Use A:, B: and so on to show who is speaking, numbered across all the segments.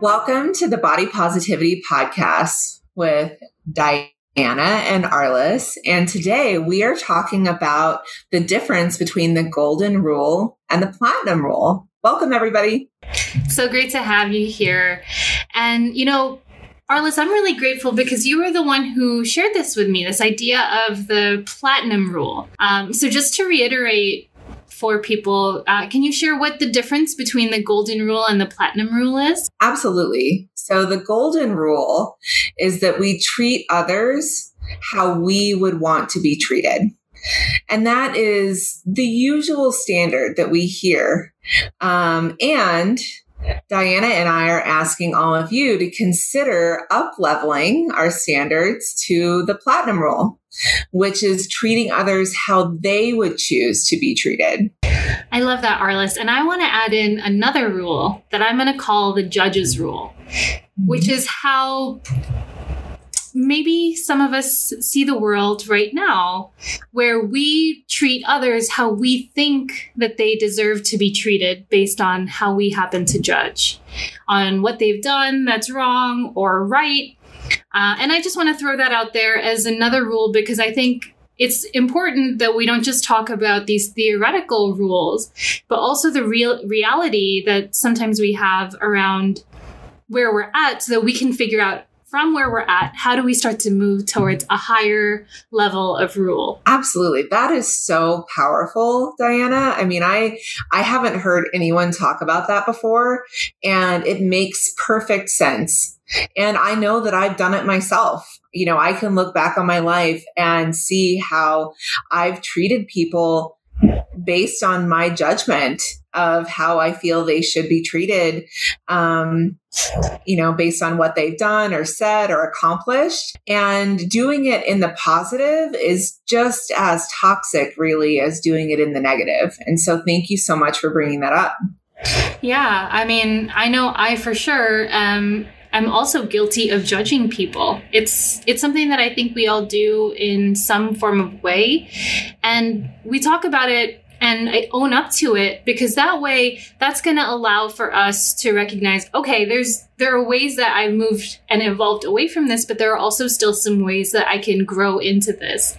A: Welcome to the Body Positivity Podcast with Diana and Arliss. And today we are talking about the difference between the golden rule and the platinum rule. Welcome, everybody.
B: So great to have you here. And, you know, Arliss, I'm really grateful because you were the one who shared this with me this idea of the platinum rule. Um, so, just to reiterate, for people. Uh, can you share what the difference between the golden rule and the platinum rule is?
A: Absolutely. So, the golden rule is that we treat others how we would want to be treated. And that is the usual standard that we hear. Um, and Diana and I are asking all of you to consider up leveling our standards to the platinum rule, which is treating others how they would choose to be treated.
B: I love that, Arliss. And I want to add in another rule that I'm going to call the judge's rule, which is how maybe some of us see the world right now where we treat others how we think that they deserve to be treated based on how we happen to judge on what they've done that's wrong or right. Uh, and I just want to throw that out there as another rule because I think it's important that we don't just talk about these theoretical rules, but also the real reality that sometimes we have around where we're at so that we can figure out from where we're at, how do we start to move towards a higher level of rule?
A: Absolutely. That is so powerful, Diana. I mean, I I haven't heard anyone talk about that before and it makes perfect sense. And I know that I've done it myself. You know, I can look back on my life and see how I've treated people based on my judgment of how I feel they should be treated, um, you know, based on what they've done or said or accomplished. And doing it in the positive is just as toxic, really, as doing it in the negative. And so, thank you so much for bringing that up.
B: Yeah, I mean, I know I for sure um, I'm also guilty of judging people. It's it's something that I think we all do in some form of way, and we talk about it and I own up to it because that way that's going to allow for us to recognize okay there's there are ways that I've moved and evolved away from this but there are also still some ways that I can grow into this.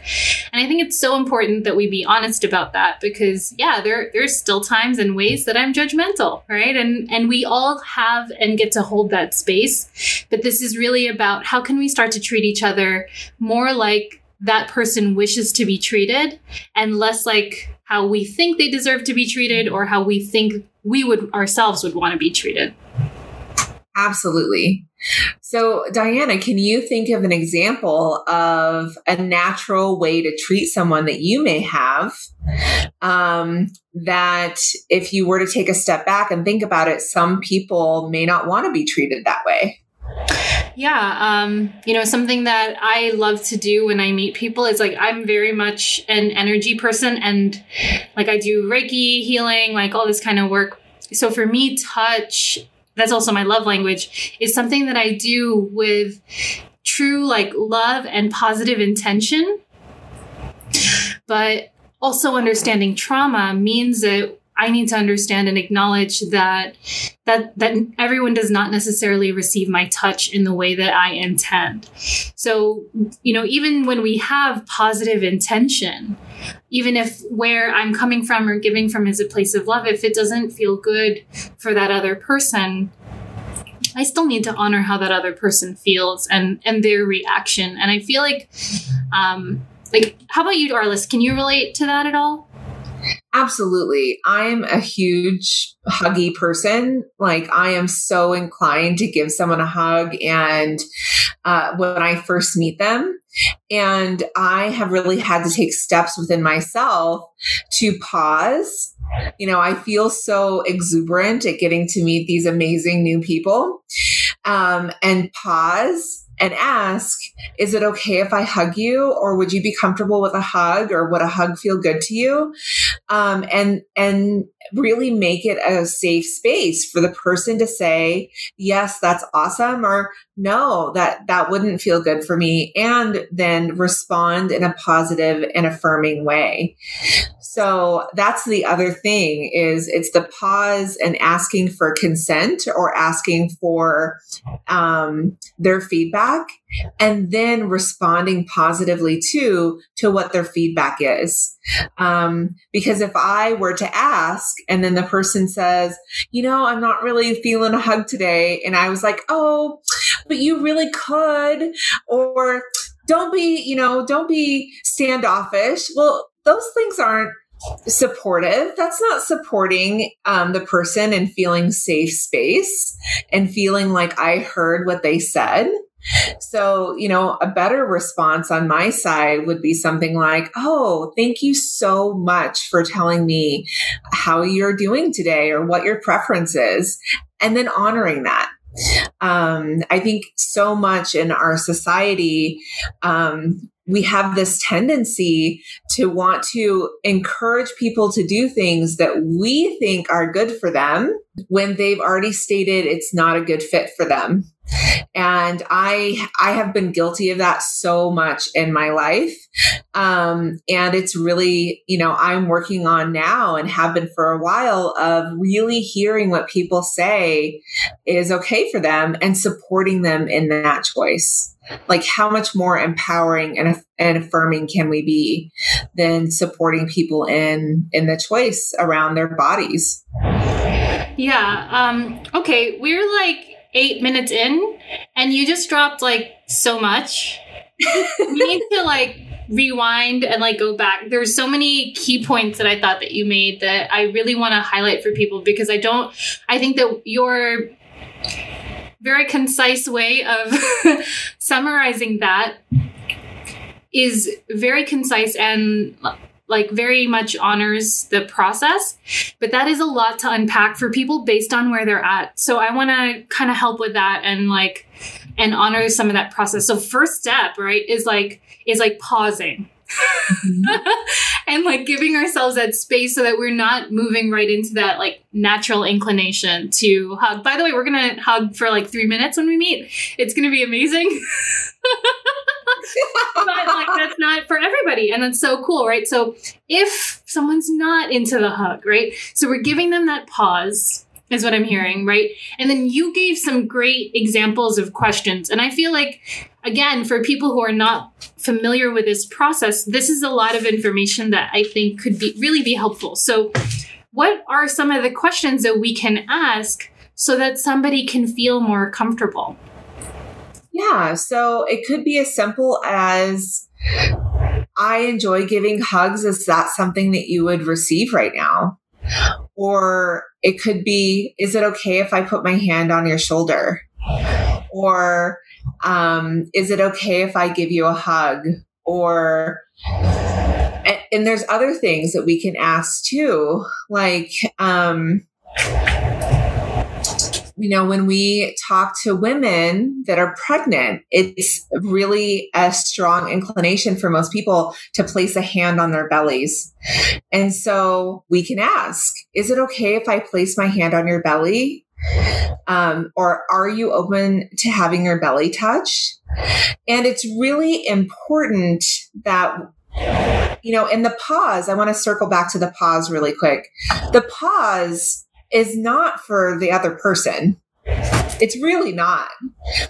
B: And I think it's so important that we be honest about that because yeah there there's still times and ways that I'm judgmental right? And and we all have and get to hold that space. But this is really about how can we start to treat each other more like that person wishes to be treated and less like how we think they deserve to be treated or how we think we would ourselves would want to be treated.
A: Absolutely. So, Diana, can you think of an example of a natural way to treat someone that you may have um, that if you were to take a step back and think about it, some people may not want to be treated that way?
B: Yeah, um, you know, something that I love to do when I meet people is like I'm very much an energy person and like I do Reiki healing, like all this kind of work. So for me, touch, that's also my love language, is something that I do with true like love and positive intention. But also understanding trauma means that I need to understand and acknowledge that that that everyone does not necessarily receive my touch in the way that I intend. So, you know, even when we have positive intention, even if where I'm coming from or giving from is a place of love, if it doesn't feel good for that other person, I still need to honor how that other person feels and and their reaction. And I feel like um like how about you, Arliss? Can you relate to that at all?
A: Absolutely. I'm a huge huggy person. Like I am so inclined to give someone a hug and uh, when I first meet them. And I have really had to take steps within myself to pause. You know, I feel so exuberant at getting to meet these amazing new people um, and pause and ask, is it okay if I hug you or would you be comfortable with a hug or would a hug feel good to you? Um, and, and really make it a safe space for the person to say, yes, that's awesome or no, that, that wouldn't feel good for me. And then respond in a positive and affirming way. So that's the other thing is it's the pause and asking for consent or asking for um, their feedback and then responding positively to to what their feedback is. Um, because if i were to ask and then the person says you know i'm not really feeling a hug today and i was like oh but you really could or don't be you know don't be standoffish. Well those things aren't supportive that's not supporting um, the person and feeling safe space and feeling like i heard what they said so, you know, a better response on my side would be something like, Oh, thank you so much for telling me how you're doing today or what your preference is. And then honoring that. Um, I think so much in our society, um, we have this tendency to want to encourage people to do things that we think are good for them when they've already stated it's not a good fit for them. And i i have been guilty of that so much in my life. Um, and it's really you know i'm working on now and have been for a while of really hearing what people say is okay for them and supporting them in that choice. Like how much more empowering and, and affirming can we be than supporting people in in the choice around their bodies
B: yeah um okay we're like eight minutes in and you just dropped like so much. we need to like rewind and like go back. There's so many key points that I thought that you made that I really want to highlight for people because I don't I think that your very concise way of summarizing that is very concise and like very much honors the process but that is a lot to unpack for people based on where they're at so i want to kind of help with that and like and honor some of that process so first step right is like is like pausing mm-hmm. and like giving ourselves that space so that we're not moving right into that like natural inclination to hug. By the way, we're gonna hug for like three minutes when we meet. It's gonna be amazing. but like that's not for everybody and that's so cool right? So if someone's not into the hug right? So we're giving them that pause is what i'm hearing right? And then you gave some great examples of questions and i feel like again for people who are not familiar with this process this is a lot of information that i think could be really be helpful. So what are some of the questions that we can ask so that somebody can feel more comfortable
A: yeah. So it could be as simple as I enjoy giving hugs. Is that something that you would receive right now? Or it could be, is it okay if I put my hand on your shoulder? Or um, is it okay if I give you a hug? Or, and, and there's other things that we can ask too, like, um, you know, when we talk to women that are pregnant, it's really a strong inclination for most people to place a hand on their bellies. And so we can ask, is it okay if I place my hand on your belly? Um, or are you open to having your belly touched? And it's really important that you know, in the pause, I want to circle back to the pause really quick. The pause is not for the other person. It's really not.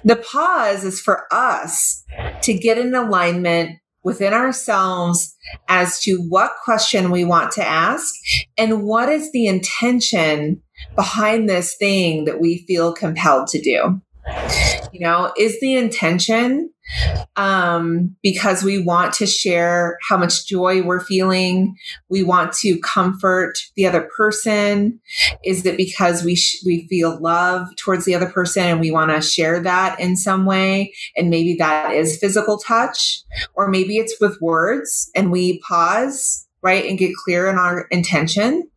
A: The pause is for us to get in alignment within ourselves as to what question we want to ask and what is the intention behind this thing that we feel compelled to do. You know, is the intention um, because we want to share how much joy we're feeling. We want to comfort the other person. Is it because we sh- we feel love towards the other person and we want to share that in some way? And maybe that is physical touch, or maybe it's with words, and we pause right and get clear in our intention.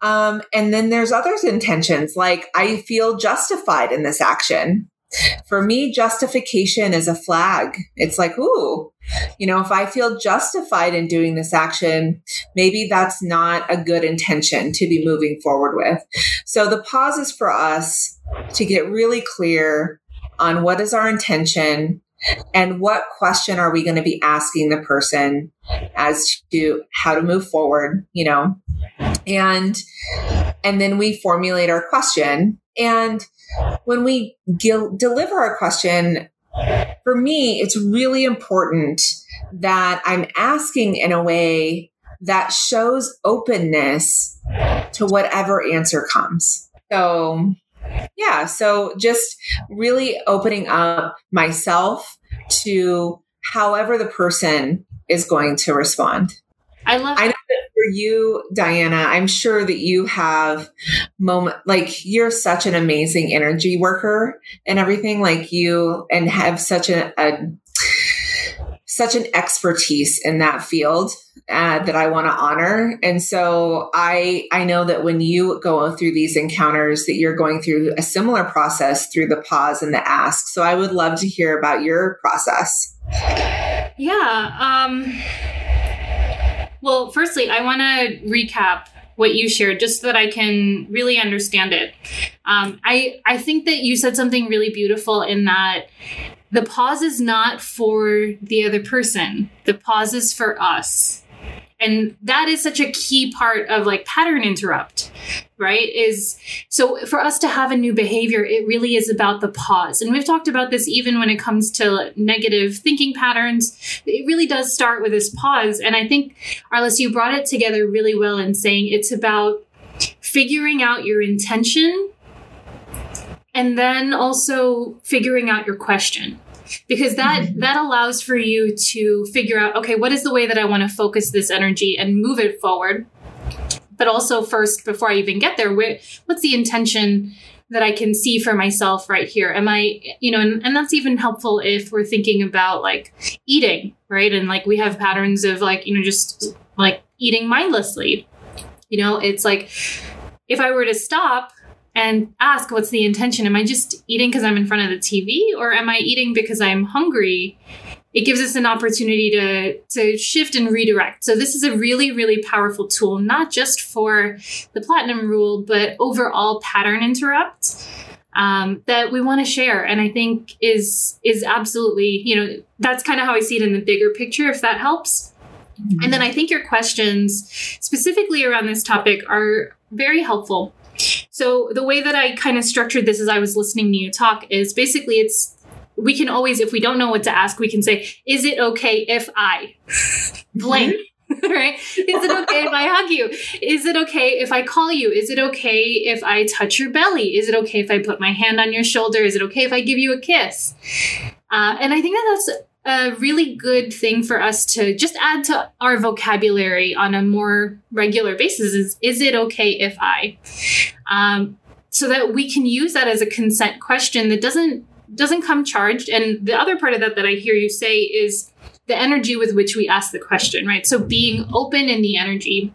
A: Um, and then there's others intentions like I feel justified in this action for me, justification is a flag. It's like, ooh, you know, if I feel justified in doing this action, maybe that's not a good intention to be moving forward with. So the pause is for us to get really clear on what is our intention and what question are we going to be asking the person as to how to move forward you know and and then we formulate our question and when we gil- deliver a question for me it's really important that i'm asking in a way that shows openness to whatever answer comes. So yeah so just really opening up myself to however the person is going to respond.
B: I love
A: I know that for you, Diana, I'm sure that you have moment like you're such an amazing energy worker and everything like you and have such a, a such an expertise in that field uh, that I want to honor. And so I I know that when you go through these encounters that you're going through a similar process through the pause and the ask. So I would love to hear about your process.
B: Yeah. Um well, firstly, I want to recap what you shared just so that I can really understand it. Um, I I think that you said something really beautiful in that the pause is not for the other person. The pause is for us. And that is such a key part of like pattern interrupt, right? Is so for us to have a new behavior, it really is about the pause. And we've talked about this even when it comes to negative thinking patterns. It really does start with this pause. And I think, Arliss, you brought it together really well in saying it's about figuring out your intention and then also figuring out your question because that mm-hmm. that allows for you to figure out okay what is the way that i want to focus this energy and move it forward? But also first before i even get there what's the intention that i can see for myself right here? Am i you know and, and that's even helpful if we're thinking about like eating right? And like we have patterns of like you know just like eating mindlessly. You know it's like if i were to stop and ask what's the intention. Am i just eating because i'm in front of the tv or am i eating because i'm hungry? It gives us an opportunity to to shift and redirect. So this is a really really powerful tool not just for the platinum rule but overall pattern interrupt um, that we want to share and i think is is absolutely you know that's kind of how i see it in the bigger picture if that helps. Mm-hmm. and then i think your questions specifically around this topic are very helpful so the way that I kind of structured this as I was listening to you talk is basically it's we can always if we don't know what to ask we can say is it okay if I blank right? Is it okay if I hug you? Is it okay if I call you? Is it okay if I touch your belly? Is it okay if I put my hand on your shoulder? Is it okay if I give you a kiss? Uh, and I think that that's a really good thing for us to just add to our vocabulary on a more regular basis is is it okay if i? Um, so that we can use that as a consent question that doesn't doesn't come charged. And the other part of that that i hear you say is the energy with which we ask the question right? So being open in the energy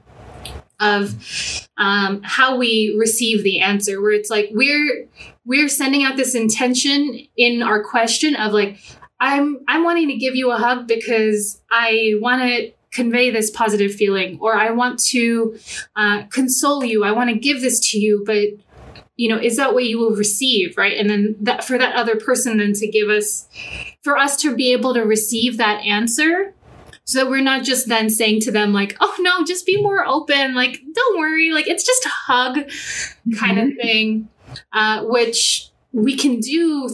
B: of um, how we receive the answer where it's like we're we're sending out this intention in our question of like I'm I'm wanting to give you a hug because I want to convey this positive feeling, or I want to uh, console you. I want to give this to you, but you know, is that what you will receive, right? And then that for that other person then to give us, for us to be able to receive that answer, so that we're not just then saying to them like, oh no, just be more open, like don't worry, like it's just a hug, kind mm-hmm. of thing, uh, which we can do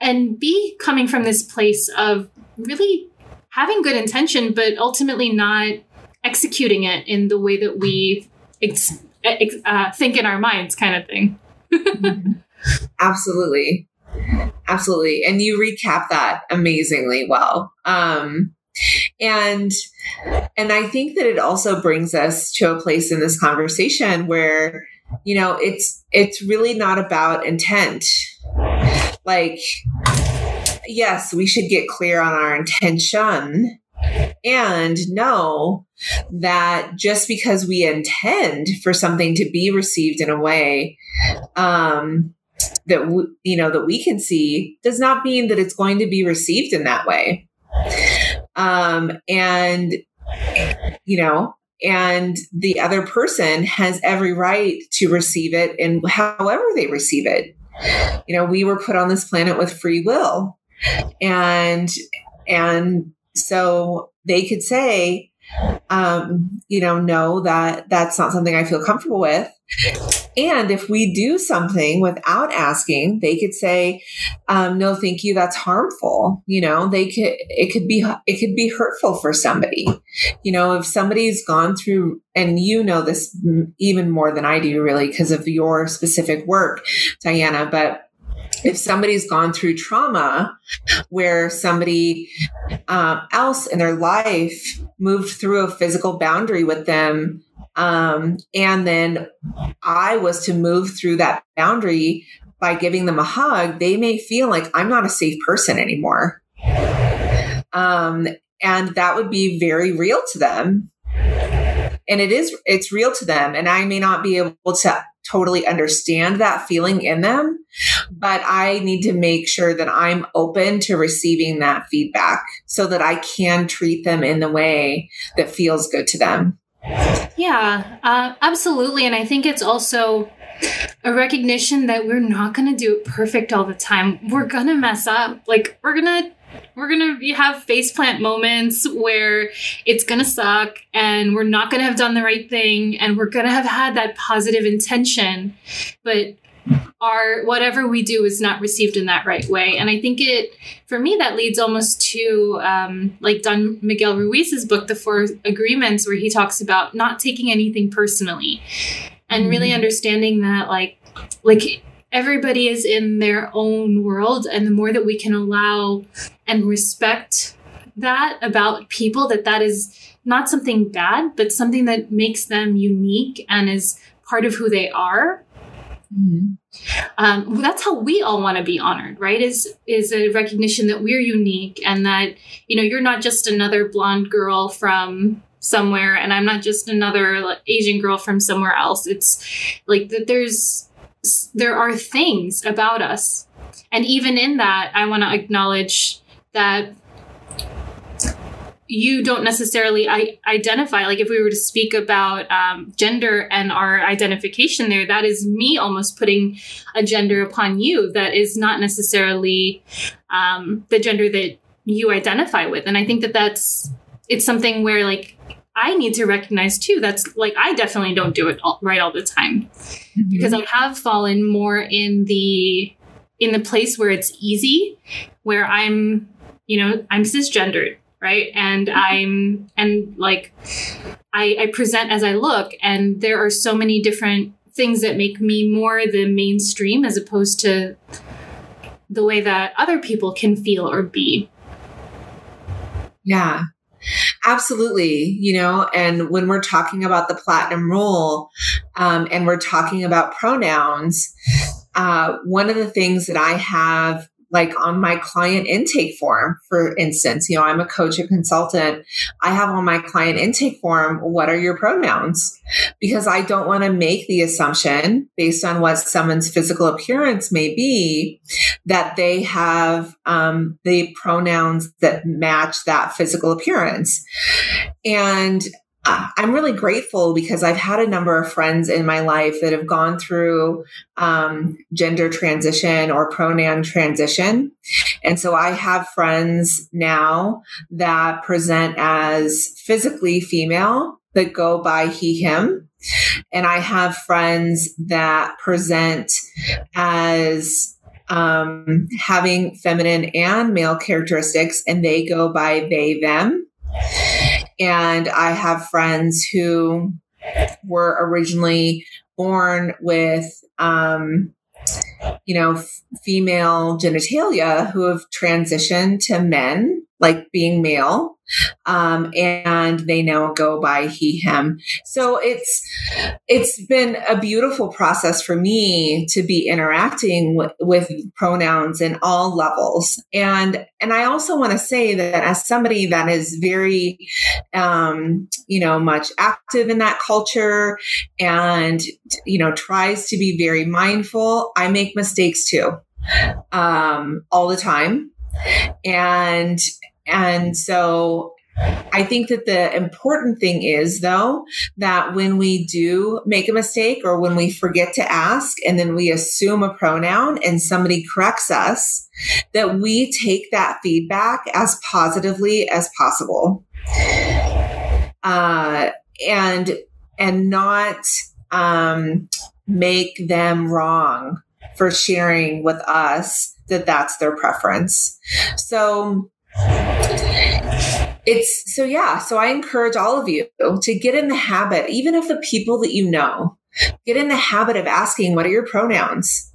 B: and be coming from this place of really having good intention, but ultimately not executing it in the way that we ex- ex- uh, think in our minds, kind of thing.
A: Absolutely. Absolutely. And you recap that amazingly well. Um, and and I think that it also brings us to a place in this conversation where you know it's it's really not about intent like yes we should get clear on our intention and know that just because we intend for something to be received in a way um, that you know that we can see does not mean that it's going to be received in that way. Um, and you know and the other person has every right to receive it in however they receive it you know we were put on this planet with free will. And and so they could say um, you know, know that that's not something I feel comfortable with. And if we do something without asking, they could say, um, "No, thank you. That's harmful." You know, they could. It could be. It could be hurtful for somebody. You know, if somebody's gone through, and you know this even more than I do, really, because of your specific work, Diana. But if somebody's gone through trauma where somebody uh, else in their life moved through a physical boundary with them um, and then i was to move through that boundary by giving them a hug they may feel like i'm not a safe person anymore. Um, and that would be very real to them. And it is it's real to them. And i may not be able to totally understand that feeling in them, but I need to make sure that I'm open to receiving that feedback so that I can treat them in the way that feels good to them.
B: Yeah, uh, absolutely. And I think it's also a recognition that we're not going to do it perfect all the time. We're going to mess up. Like, we're going to we're gonna have faceplant moments where it's gonna suck and we're not gonna have done the right thing and we're gonna have had that positive intention but our whatever we do is not received in that right way and i think it for me that leads almost to um, like don miguel ruiz's book the four agreements where he talks about not taking anything personally and really mm-hmm. understanding that like like everybody is in their own world and the more that we can allow and respect that about people that that is not something bad but something that makes them unique and is part of who they are. Mm-hmm. um, that's how we all want to be honored right? Is is a recognition that we're unique and that you know you're not just another blonde girl from somewhere and i'm not just another asian girl from somewhere else. It's like that there's there are things about us. And even in that, I want to acknowledge that you don't necessarily identify like if we were to speak about um, gender and our identification there that is me almost putting a gender upon you that is not necessarily um, the gender that you identify with and i think that that's it's something where like I need to recognize too. That's like I definitely don't do it all, right all the time mm-hmm. because I have fallen more in the in the place where it's easy, where I'm, you know, I'm cisgendered, right? And mm-hmm. I'm and like I, I present as I look, and there are so many different things that make me more the mainstream as opposed to the way that other people can feel or be.
A: Yeah. Absolutely. You know, and when we're talking about the platinum rule um, and we're talking about pronouns, uh, one of the things that I have like on my client intake form, for instance, you know, I'm a coach, a consultant. I have on my client intake form, what are your pronouns? Because I don't want to make the assumption based on what someone's physical appearance may be that they have um, the pronouns that match that physical appearance. And I'm really grateful because I've had a number of friends in my life that have gone through um, gender transition or pronoun transition. And so I have friends now that present as physically female that go by he, him. And I have friends that present as um, having feminine and male characteristics and they go by they, them. And I have friends who were originally born with, um, you know, f- female genitalia who have transitioned to men, like being male um, and they now go by he him. So it's it's been a beautiful process for me to be interacting with, with pronouns in all levels. And and i also want to say that as somebody that is very um, you know much active in that culture and you know tries to be very mindful i make mistakes too um, all the time. And and so I think that the important thing is, though, that when we do make a mistake or when we forget to ask and then we assume a pronoun and somebody corrects us, that we take that feedback as positively as possible. Uh, and and not um, make them wrong for sharing with us that that's their preference. So it's so yeah so i encourage all of you to get in the habit even of the people that you know get in the habit of asking what are your pronouns?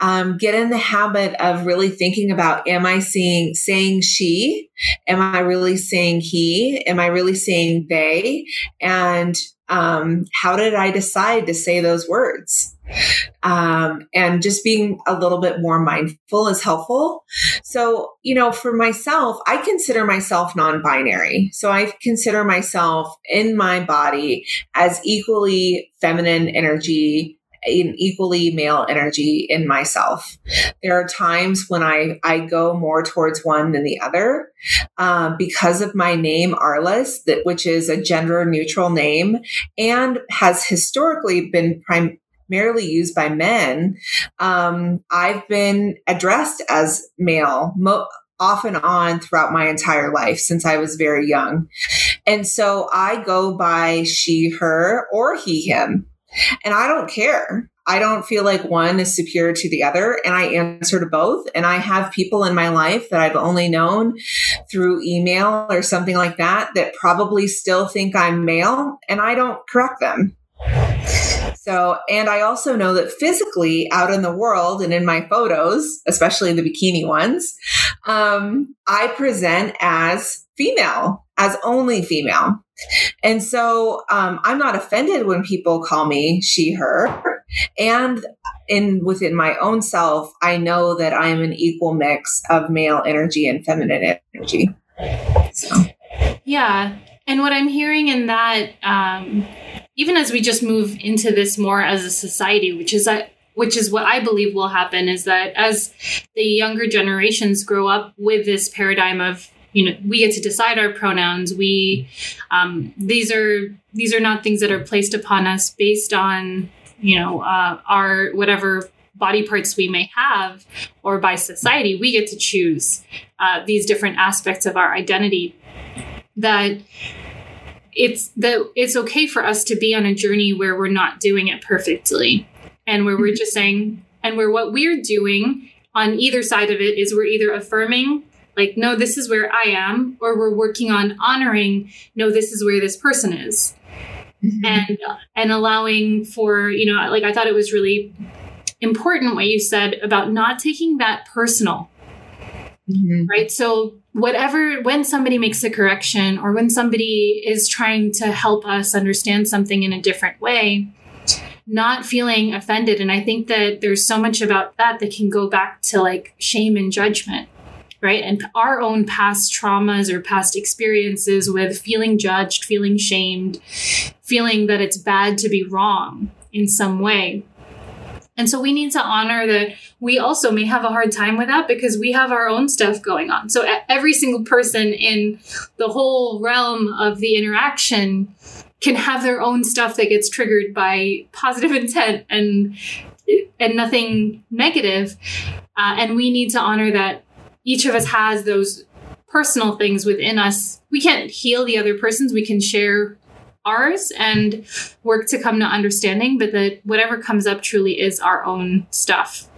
A: Um, get in the habit of really thinking about am i saying saying she? Am i really saying he? Am i really saying they? And um, how did i decide to say those words um, and just being a little bit more mindful is helpful. So, you know, for myself, I consider myself non binary. So I consider myself in my body as equally feminine energy an equally male energy in myself. There are times when I, I go more towards one than the other um, because of my name Arliss, that which is a gender neutral name and has historically been prim- primarily used by men, um, I've been addressed as male. Mo- off and on throughout my entire life since I was very young. And so I go by she, her, or he, him. And I don't care. I don't feel like one is superior to the other. And I answer to both. And I have people in my life that I've only known through email or something like that that probably still think I'm male. And I don't correct them. So, and I also know that physically out in the world and in my photos, especially the bikini ones, um, I present as female, as only female. And so um, I'm not offended when people call me she, her. And in within my own self, I know that I am an equal mix of male energy and feminine energy. So,
B: yeah. And what I'm hearing in that, um, even as we just move into this more as a society, which is that which is what I believe will happen is that as the younger generations grow up with this paradigm of you know we get to decide our pronouns we um, these are these are not things that are placed upon us based on you know uh, our whatever body parts we may have or by society we get to choose uh, these different aspects of our identity that it's that it's okay for us to be on a journey where we're not doing it perfectly and where we're mm-hmm. just saying and where what we're doing on either side of it is we're either affirming like no this is where i am or we're working on honoring no this is where this person is mm-hmm. and and allowing for you know like i thought it was really important what you said about not taking that personal mm-hmm. right? So whatever when somebody makes a correction or when somebody is trying to help us understand something in a different way not feeling offended. And i think that there's so much about that that can go back to like shame and judgment right? And our own past traumas or past experiences with feeling judged feeling shamed feeling that it's bad to be wrong in some way and so we need to honor that we also may have a hard time with that because we have our own stuff going on. So every single person in the whole realm of the interaction can have their own stuff that gets triggered by positive intent and and nothing negative. Uh, and we need to honor that each of us has those personal things within us. We can't heal the other person's. We can share ours and work to come to understanding, but that whatever comes up truly is our own stuff.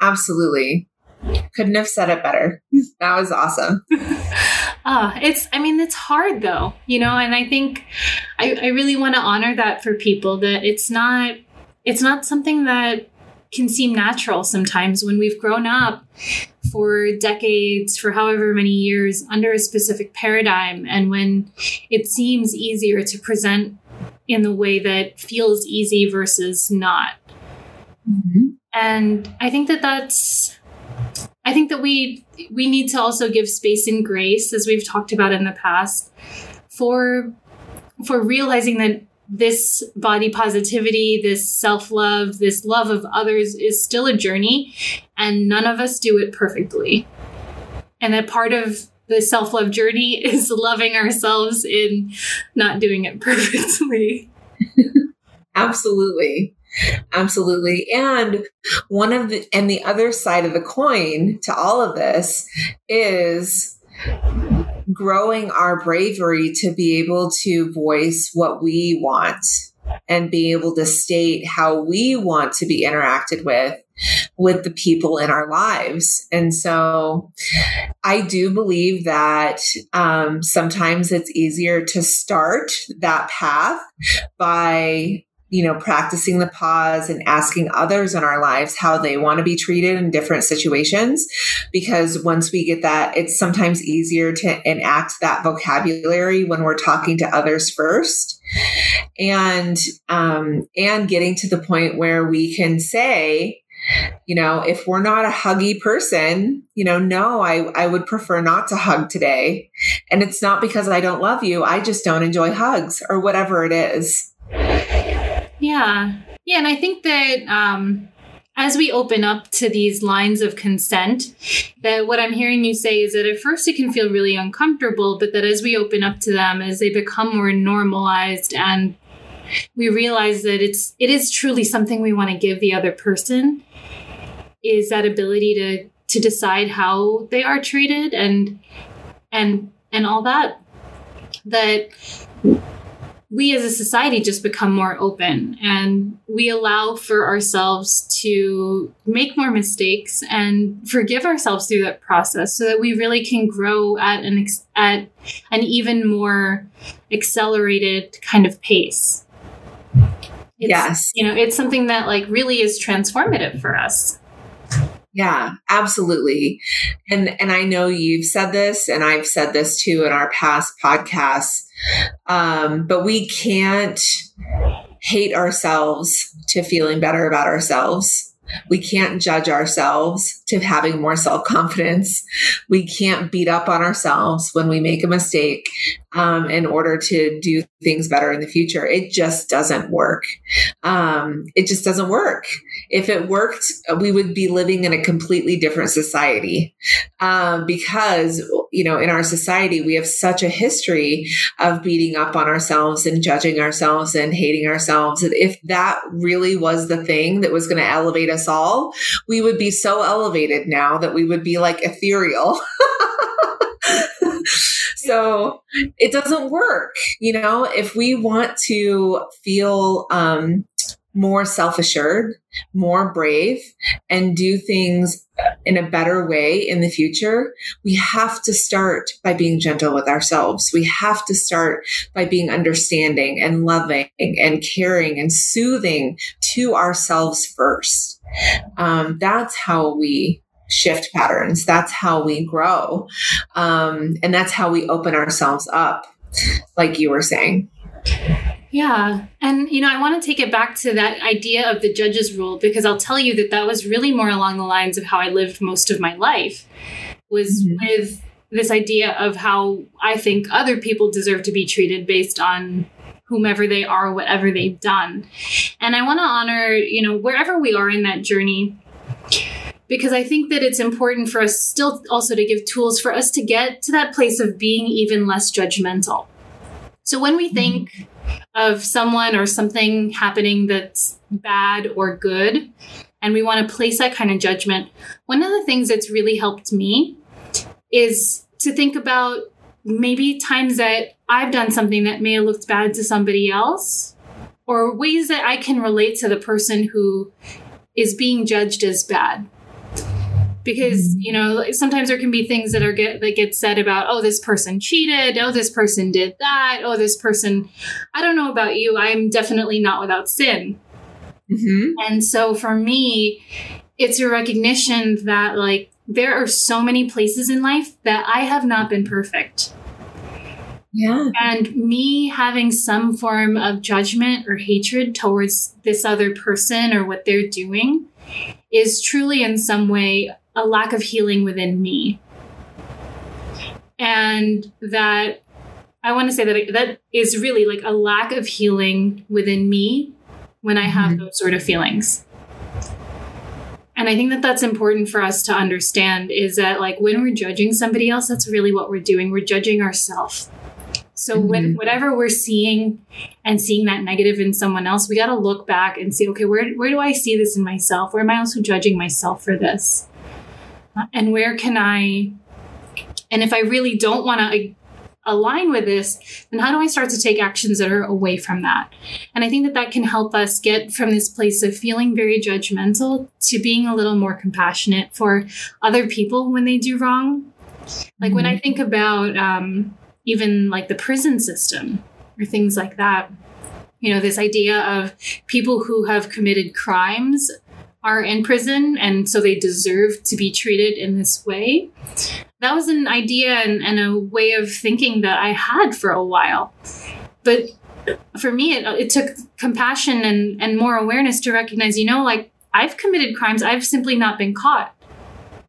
A: Absolutely. Couldn't have said it better. That was awesome.
B: uh, it's, I mean, it's hard though, you know, and I think I, I really want to honor that for people that it's not, it's not something that can seem natural sometimes when we've grown up for decades, for however many years, under a specific paradigm, and when it seems easier to present in the way that feels easy versus not. Mm-hmm. And I think that that's I think that we we need to also give space and grace as we've talked about in the past for for realizing that this body positivity, this self love, this love of others is still a journey, and none of us do it perfectly. And that part of the self love journey is loving ourselves in not doing it perfectly.
A: Absolutely. Absolutely. And one of the, and the other side of the coin to all of this is growing our bravery to be able to voice what we want and be able to state how we want to be interacted with with the people in our lives. And so I do believe that um, sometimes it's easier to start that path by you know, practicing the pause and asking others in our lives how they want to be treated in different situations. Because once we get that, it's sometimes easier to enact that vocabulary when we're talking to others first. And, um, and getting to the point where we can say, you know, if we're not a huggy person, you know, no, I, I would prefer not to hug today. And it's not because I don't love you. I just don't enjoy hugs or whatever it is.
B: Yeah. Yeah. And I think that um, as we open up to these lines of consent, that what I'm hearing you say is that at first it can feel really uncomfortable, but that as we open up to them, as they become more normalized and we realize that it's it is truly something we want to give the other person is that ability to to decide how they are treated and and and all that that we as a society just become more open and we allow for ourselves to make more mistakes and forgive ourselves through that process so that we really can grow at an ex- at an even more accelerated kind of pace. It's,
A: yes.
B: You know, it's something that like really is transformative for us.
A: Yeah, absolutely. And and I know you've said this and I've said this too in our past podcasts. Um, but we can't hate ourselves to feeling better about ourselves. We can't judge ourselves to having more self confidence. We can't beat up on ourselves when we make a mistake um, in order to do things better in the future. It just doesn't work. Um, it just doesn't work. If it worked, we would be living in a completely different society um, because you know, in our society, we have such a history of beating up on ourselves and judging ourselves and hating ourselves. And if that really was the thing that was going to elevate us all, we would be so elevated now that we would be like ethereal. so it doesn't work. You know, if we want to feel um, more self assured, more brave, and do things in a better way in the future, we have to start by being gentle with ourselves. We have to start by being understanding and loving and caring and soothing to ourselves first. Um, that's how we shift patterns. That's how we grow. Um, and that's how we open ourselves up, like you were saying.
B: Yeah. And, you know, I want to take it back to that idea of the judge's rule because I'll tell you that that was really more along the lines of how I lived most of my life was mm-hmm. with this idea of how I think other people deserve to be treated based on whomever they are, whatever they've done. And I want to honor, you know, wherever we are in that journey, because I think that it's important for us still also to give tools for us to get to that place of being even less judgmental. So when we think, of someone or something happening that's bad or good, and we want to place that kind of judgment, one of the things that's really helped me is to think about maybe times that I've done something that may have looked bad to somebody else, or ways that I can relate to the person who is being judged as bad. Because you know sometimes there can be things that are get that get said about oh this person cheated. Oh this person did that. Oh this person i don't know about you. I'm definitely not without sin. Mm-hmm. and so for me it's a recognition that like there are so many places in life that i have not been perfect
A: yeah.
B: And me having some form of judgment or hatred towards this other person or what they're doing is truly in some way a lack of healing within me. And that I want to say that that is really like a lack of healing within me when I have mm-hmm. those sort of feelings. And i think that that's important for us to understand is that like when we're judging somebody else that's really what we're doing. We're judging ourselves. So mm-hmm. when whatever we're seeing and seeing that negative in someone else we got to look back and see okay where, where do i see this in myself? Where am i also judging myself for this? And where can i and if i really don't want to align with this, then how do I start to take actions that are away from that? And I think that that can help us get from this place of feeling very judgmental to being a little more compassionate for other people when they do wrong. Like mm-hmm. when I mm-hmm. think about um, even like the prison system or things like that, you know, this idea of people who have committed crimes are in prison and so they deserve to be treated in this way that was an idea and, and a way of thinking that I had for a while. But for me, it, it took compassion and, and more awareness to recognize, you know, like I've committed crimes, I've simply not been caught.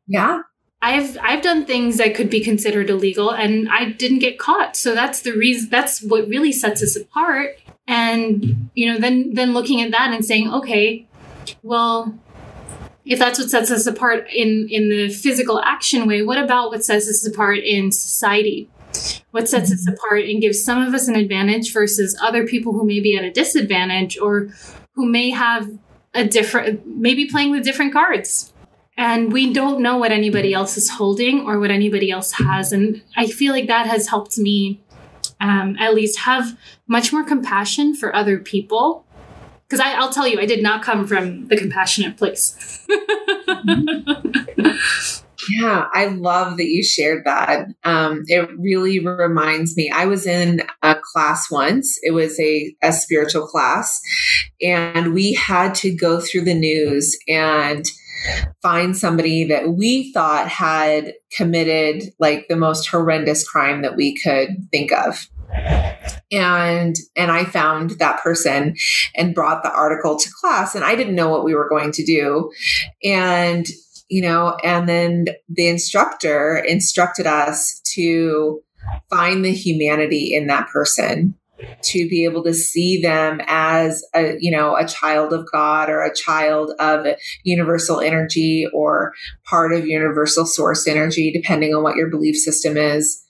A: Yeah.
B: I've I've done things that could be considered illegal and I didn't get caught. So that's the reason that's what really sets us apart. And you know, then then looking at that and saying, okay, well, if that's what sets us apart in in the physical action way what about what sets us apart in society? What sets us apart and gives some of us an advantage versus other people who may be at a disadvantage or who may have a different maybe playing with different cards? And we don't know what anybody else is holding or what anybody else has. And i feel like that has helped me um, at least have much more compassion for other people because I'll tell you, I did not come from the compassionate place.
A: yeah, I love that you shared that. Um, it really reminds me. I was in a class once. It was a, a spiritual class, and we had to go through the news and find somebody that we thought had committed like the most horrendous crime that we could think of and and i found that person and brought the article to class and i didn't know what we were going to do. And you know and then the instructor instructed us to find the humanity in that person to be able to see them as a you know a child of god or a child of universal energy or part of universal source energy depending on what your belief system is.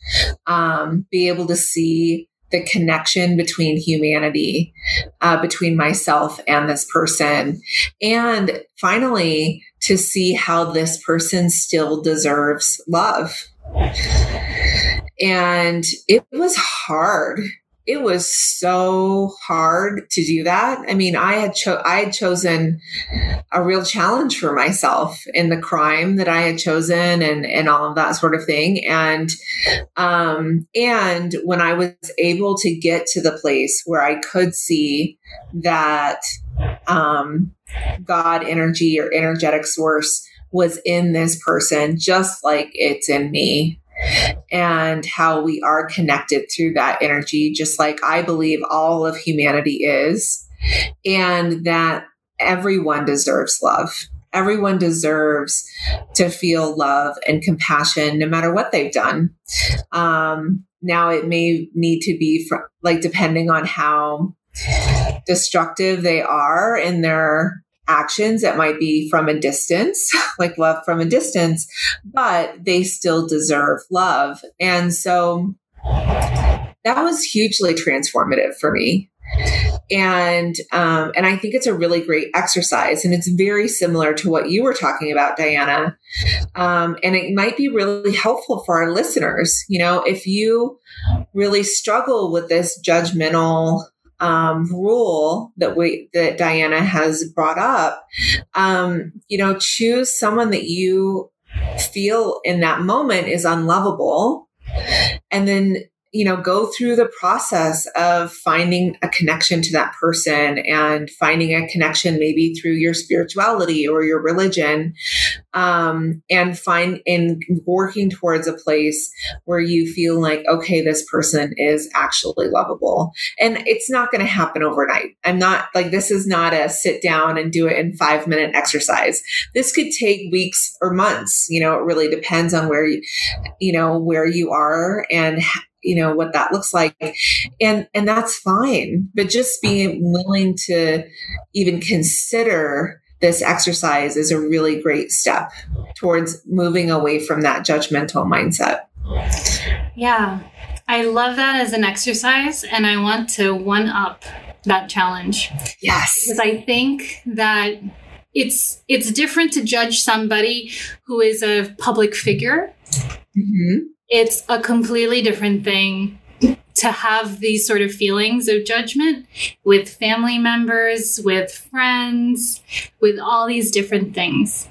A: Um, be able to see the connection between humanity uh, between myself and this person. And finally to see how this person still deserves love. And it was hard it was so hard to do that. I mean, I had cho- I had chosen a real challenge for myself in the crime that I had chosen and and all of that sort of thing. And um and when I was able to get to the place where I could see that um God energy or energetic source was in this person just like it's in me and how we are connected through that energy, just like I believe all of humanity is, and that everyone deserves love. Everyone deserves to feel love and compassion no matter what they've done. Um, now, it may need to be from, like depending on how destructive they are in their actions that might be from a distance, like love from a distance, but they still deserve love. And so that was hugely transformative for me. And um, and I think it's a really great exercise, and it's very similar to what you were talking about, Diana. Um, and it might be really helpful for our listeners. You know, if you really struggle with this judgmental um, rule that we that Diana has brought up, um, you know, choose someone that you feel in that moment is unlovable, and then you know, go through the process of finding a connection to that person and finding a connection maybe through your spirituality or your religion, um, and find in working towards a place where you feel like, okay, this person is actually lovable. And it's not going to happen overnight. I'm not like, this is not a sit down and do it in five minute exercise. This could take weeks or months. You know, it really depends on where you, you know, where you are and you know what that looks like and and that's fine but just being willing to even consider this exercise is a really great step towards moving away from that judgmental mindset.
B: Yeah, I love that as an exercise, and I want to one up that challenge.
A: Yes.
B: Because I think that it's it's different to judge somebody who is a public figure. Mm-hmm. It's a completely different thing to have these sort of feelings of judgment with family members, with friends, with all these different things.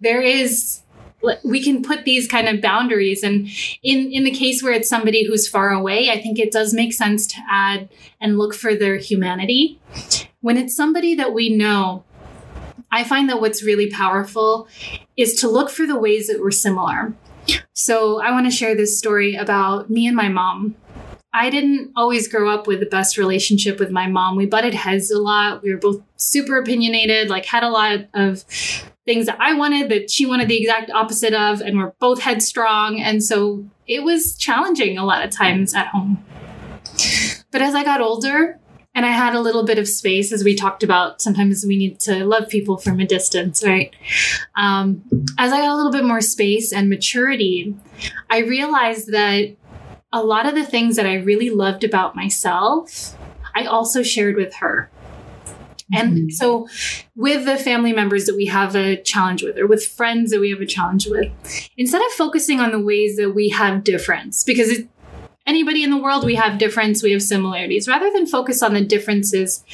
B: There is we can put these kind of boundaries and in in the case where it's somebody who's far away i think it does make sense to add and look for their humanity when it's somebody that we know i find that what's really powerful is to look for the ways that we're similar so i want to share this story about me and my mom I didn't always grow up with the best relationship with my mom. We butted heads a lot. We were both super opinionated, like had a lot of things that I wanted that she wanted the exact opposite of, and we're both headstrong. And so it was challenging a lot of times at home. But as I got older and I had a little bit of space, as we talked about, sometimes we need to love people from a distance, right? Um, as I got a little bit more space and maturity, I realized that a lot of the things that I really loved about myself, I also shared with her. And mm-hmm. so, with the family members that we have a challenge with, or with friends that we have a challenge with, instead of focusing on the ways that we have difference, because it, anybody in the world, we have difference, we have similarities. Rather than focus on the differences,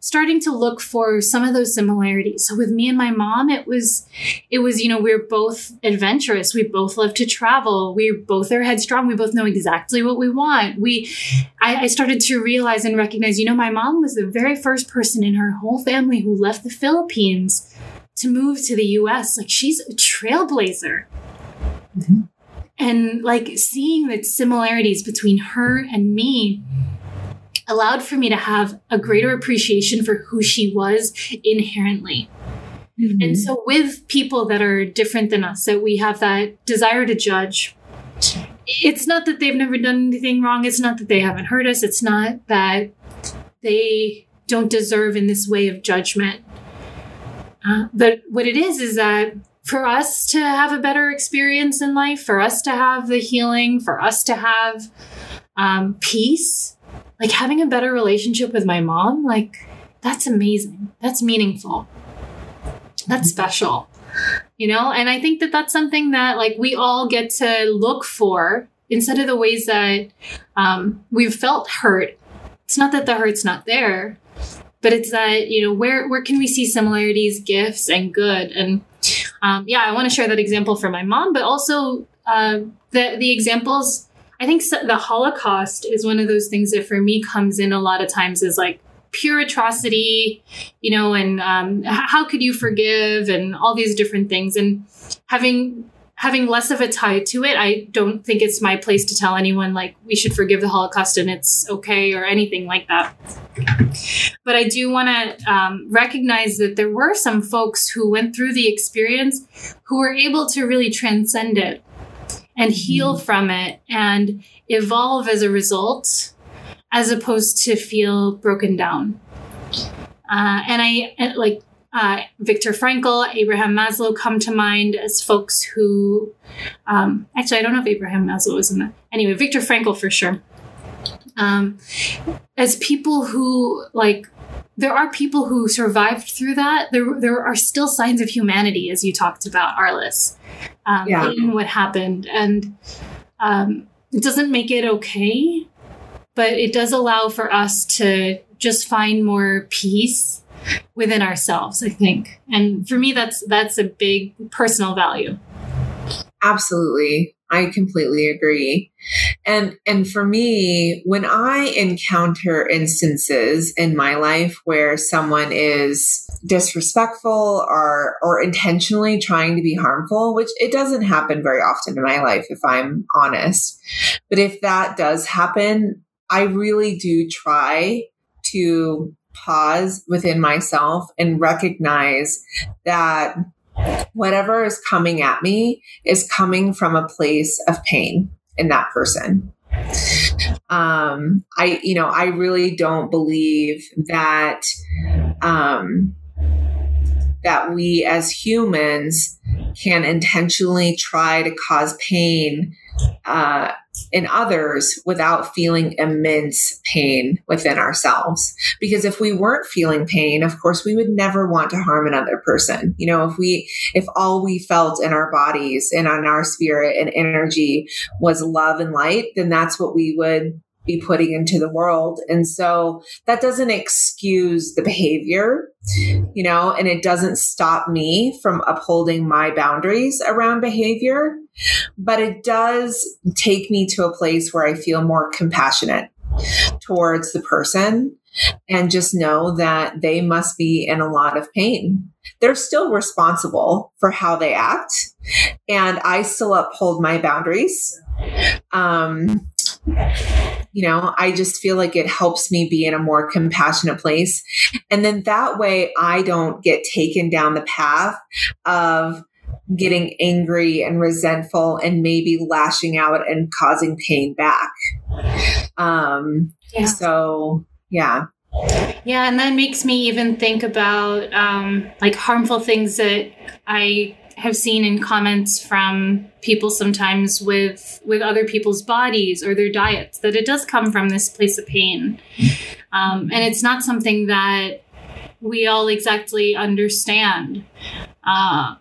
B: starting to look for some of those similarities. So with me and my mom, it was, it was, you know, we are both adventurous. We both love to travel. We both are headstrong. We both know exactly what we want. We, I, I started to realize and recognize, you know, my mom was the very first person in her whole family who left the Philippines to move to the US. Like she's a trailblazer. Mm-hmm and like seeing the similarities between her and me allowed for me to have a greater appreciation for who she was inherently. Mm-hmm. And so, with people that are different than us, that we have that desire to judge, it's not that they've never done anything wrong. It's not that they haven't hurt us. It's not that they don't deserve in this way of judgment. Uh, but what it is, is that for us to have a better experience in life, for us to have the healing, for us to have um, peace, like having a better relationship with my mom, like that's amazing. That's meaningful. That's special, you know? And I think that that's something that like we all get to look for instead of the ways that um, we've felt hurt. It's not that the hurt's not there, but it's that, you know, where, where can we see similarities, gifts, and good? And um, yeah, I want to share that example for my mom, but also uh, the the examples. I think the Holocaust is one of those things that for me comes in a lot of times is like pure atrocity, you know, and um, how could you forgive and all these different things. And having having less of a tie to it, I don't think it's my place to tell anyone like we should forgive the Holocaust and it's okay or anything like that. But I do want to um, recognize that there were some folks who went through the experience who were able to really transcend it and heal mm-hmm. from it and evolve as a result, as opposed to feel broken down. Uh, and I and like uh, Viktor Frankl, Abraham Maslow come to mind as folks who, um, actually, I don't know if Abraham Maslow was in that. Anyway, Viktor Frankl for sure. Um, as people who like, there are people who survived through that. There, there are still signs of humanity, as you talked about, Arliss, um, yeah. in what happened, and um, it doesn't make it okay, but it does allow for us to just find more peace within ourselves, I think. And for me that's that's a big personal value.
A: Absolutely. I completely agree. And and for me, when I encounter instances in my life where someone is disrespectful or or intentionally trying to be harmful, which it doesn't happen very often in my life if I'm honest. But if that does happen, I really do try to pause within myself and recognize that whatever is coming at me is coming from a place of pain in that person. Um, I, you know, I really don't believe that, um, that we as humans can intentionally try to cause pain uh, in others without feeling immense pain within ourselves. Because if we weren't feeling pain, of course, we would never want to harm another person. You know, if we, if all we felt in our bodies and on our spirit and energy was love and light, then that's what we would be putting into the world. And so that doesn't excuse the behavior, you know, and it doesn't stop me from upholding my boundaries around behavior, but it does take me to a place where I feel more compassionate towards the person and just know that they must be in a lot of pain. They're still responsible for how they act, and I still uphold my boundaries. Um, you know, I just feel like it helps me be in a more compassionate place. And then that way I don't get taken down the path of getting angry and resentful and maybe lashing out and causing pain back. Um, yeah. So, yeah.
B: Yeah, and that makes me even think about um, like harmful things that I have seen in comments from people sometimes with with other people's bodies or their diets that it does come from this place of pain. Um, and it's not something that we all exactly understand. Uh,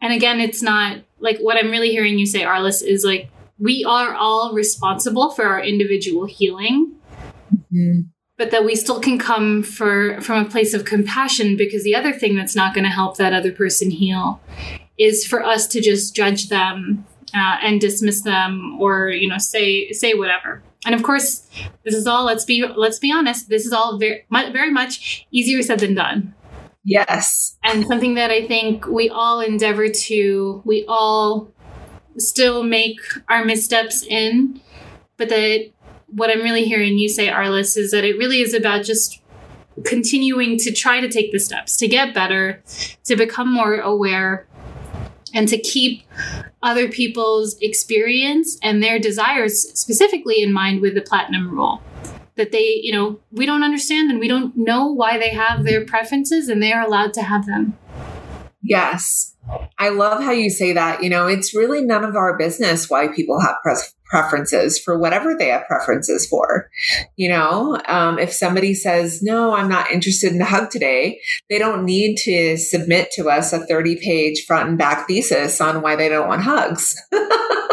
B: and again it's not like what i'm really hearing you say arliss is like we are all responsible for our individual healing mm-hmm. but that we still can come for from a place of compassion because the other thing that's not going to help that other person heal is for us to just judge them uh, and dismiss them or you know say say whatever. And of course this is all let's be let's be honest this is all very very much easier said than done.
A: Yes.
B: And something that i think we all endeavor to we all still make our missteps in but that what i'm really hearing you say arliss is that it really is about just continuing to try to take the steps to get better to become more aware and to keep other people's experience and their desires specifically in mind with the platinum rule. That they you know we don't understand and we don't know why they have their preferences and they are allowed to have them
A: yes i love how you say that you know it's really none of our business why people have preferences for whatever they have preferences for. You know, um, if somebody says, no, I'm not interested in a hug today, they don't need to submit to us a 30 page front and back thesis on why they don't want hugs.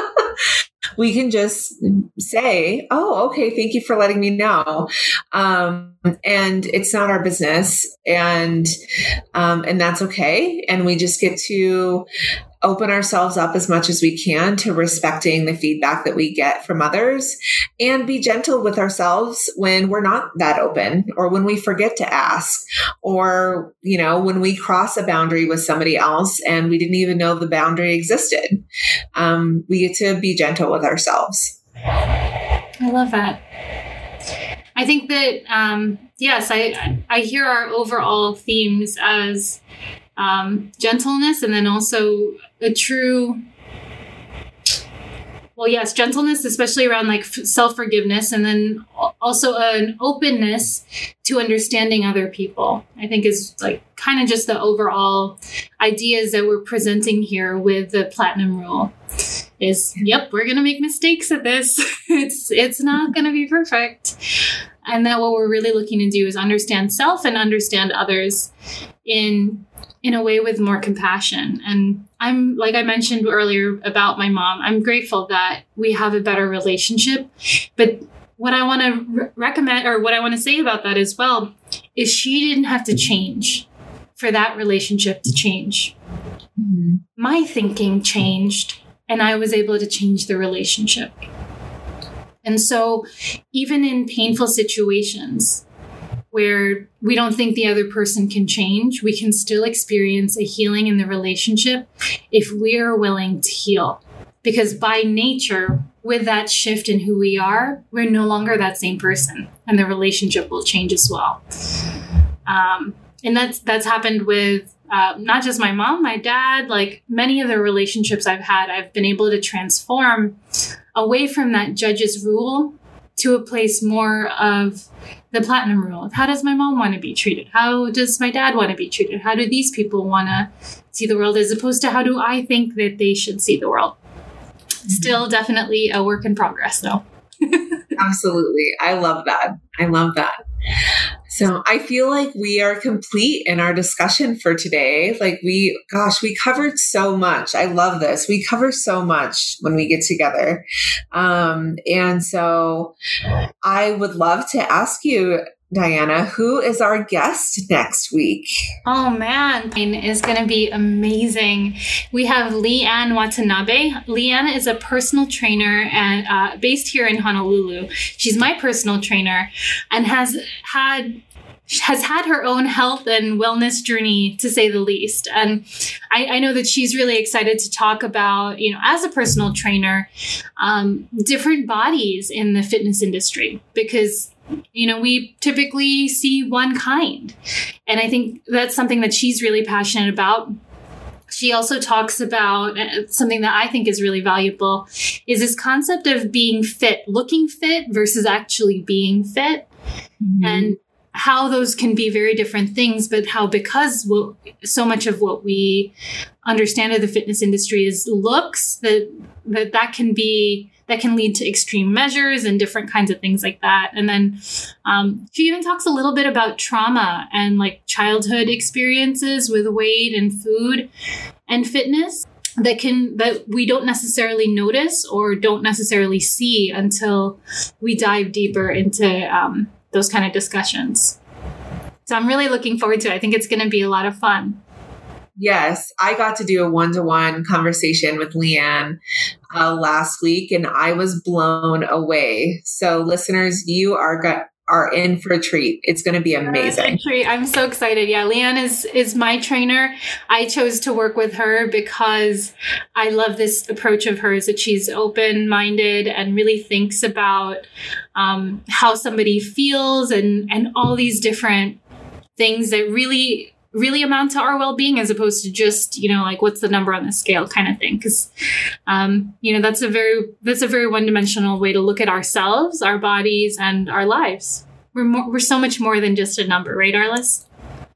A: we can just say, "Oh, okay, thank you for letting me know," um, and it's not our business, and um, and that's okay. And we just get to open ourselves up as much as we can to respecting the feedback that we get from others and be gentle with ourselves when we're not that open or when we forget to ask or you know when we cross a boundary with somebody else and we didn't even know the boundary existed. Um, we get to be gentle with ourselves.
B: I love that. I think that um, yes i i hear our overall themes as um, gentleness and then also a true well yes gentleness especially around like self-forgiveness and then also an openness to understanding other people i think is like kind of just the overall ideas that we're presenting here with the platinum rule is yep we're gonna make mistakes at this. It's it's not gonna be perfect and that what we're really looking to do is understand self and understand others in in a way with more compassion. And I'm, like I mentioned earlier about my mom, I'm grateful that we have a better relationship. But what I want to re- recommend, or what I want to say about that as well, is she didn't have to change for that relationship to change. Mm-hmm. My thinking changed, and I was able to change the relationship. And so, even in painful situations, where we don't think the other person can change, we can still experience a healing in the relationship if we are willing to heal. Because by nature, with that shift in who we are, we're no longer that same person, and the relationship will change as well. Um, and that's that's happened with uh, not just my mom, my dad, like many of the relationships I've had. I've been able to transform away from that judge's rule to a place more of the platinum rule of how does my mom want to be treated? How does my dad want to be treated? How do these people want to see the world as opposed to how do i think that they should see the world? Still definitely a work in progress though.
A: Absolutely. I love that. I love that so I feel like we are complete in our discussion for today. Like we, gosh, we covered so much. I love this. We cover so much when we get together. Um, and so I would love to ask you, Diana, who is our guest next week?
B: Oh man, is going to be amazing. We have Leanne Watanabe. Leanne is a personal trainer and uh, based here in Honolulu. She's my personal trainer and has had has had her own health and wellness journey to say the least and I, I, know that she's really excited to talk about you know as a personal trainer um, different bodies in the fitness industry because you know we typically see one kind and i think that's something that she's really passionate about she also talks about uh, something that I think is really valuable is this concept of being fit, looking fit versus actually being fit. Mm-hmm. And how those can be very different things, but how because so much of what we understand of the fitness industry is looks that that that can be that can lead to extreme measures and different kinds of things like that. And then um, she even talks a little bit about trauma and like childhood experiences with weight and food and fitness that can that we don't necessarily notice or don't necessarily see until we dive deeper into um, those kind of discussions. So I'm really looking forward to it. I think it's going to be a lot of fun.
A: Yes, I got to do a one to one conversation with Leanne uh, last week and I was blown away. So, listeners, you are are in for a treat. It's going to be amazing.
B: Treat. I'm so excited. Yeah, Leanne is is my trainer. I chose to work with her because I love this approach of hers that she's open minded and really thinks about um, how somebody feels and and all these different things that really really amount to our well-being as opposed to just you know like what's the number on the scale kind of thing. Because um, you know that's a very that's a very one-dimensional way to look at ourselves our bodies and our lives. We're more, we're so much more than just a number right arliss?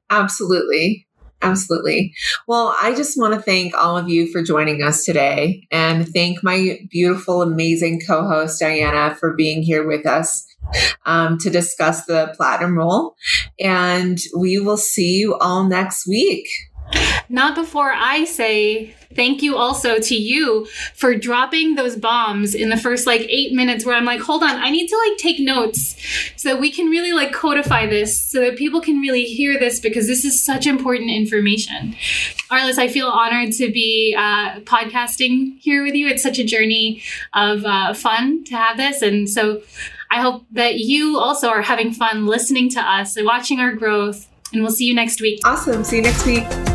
A: Absolutely. Absolutely. Well i just want to thank all of you for joining us today and thank my beautiful amazing co-host diana for being here with us um, to discuss the platinum rule. And we will see you all next week.
B: Not before I say thank you also to you for dropping those bombs in the first like eight minutes where I'm like, hold on, I need to like take notes so that we can really like codify this so that people can really hear this because this is such important information. Arliss, I feel honored to be uh, podcasting here with you. It's such a journey of uh, fun to have this. And so I hope that you also are having fun listening to us and watching our growth. And we'll see you next week.
A: Awesome. See you next week.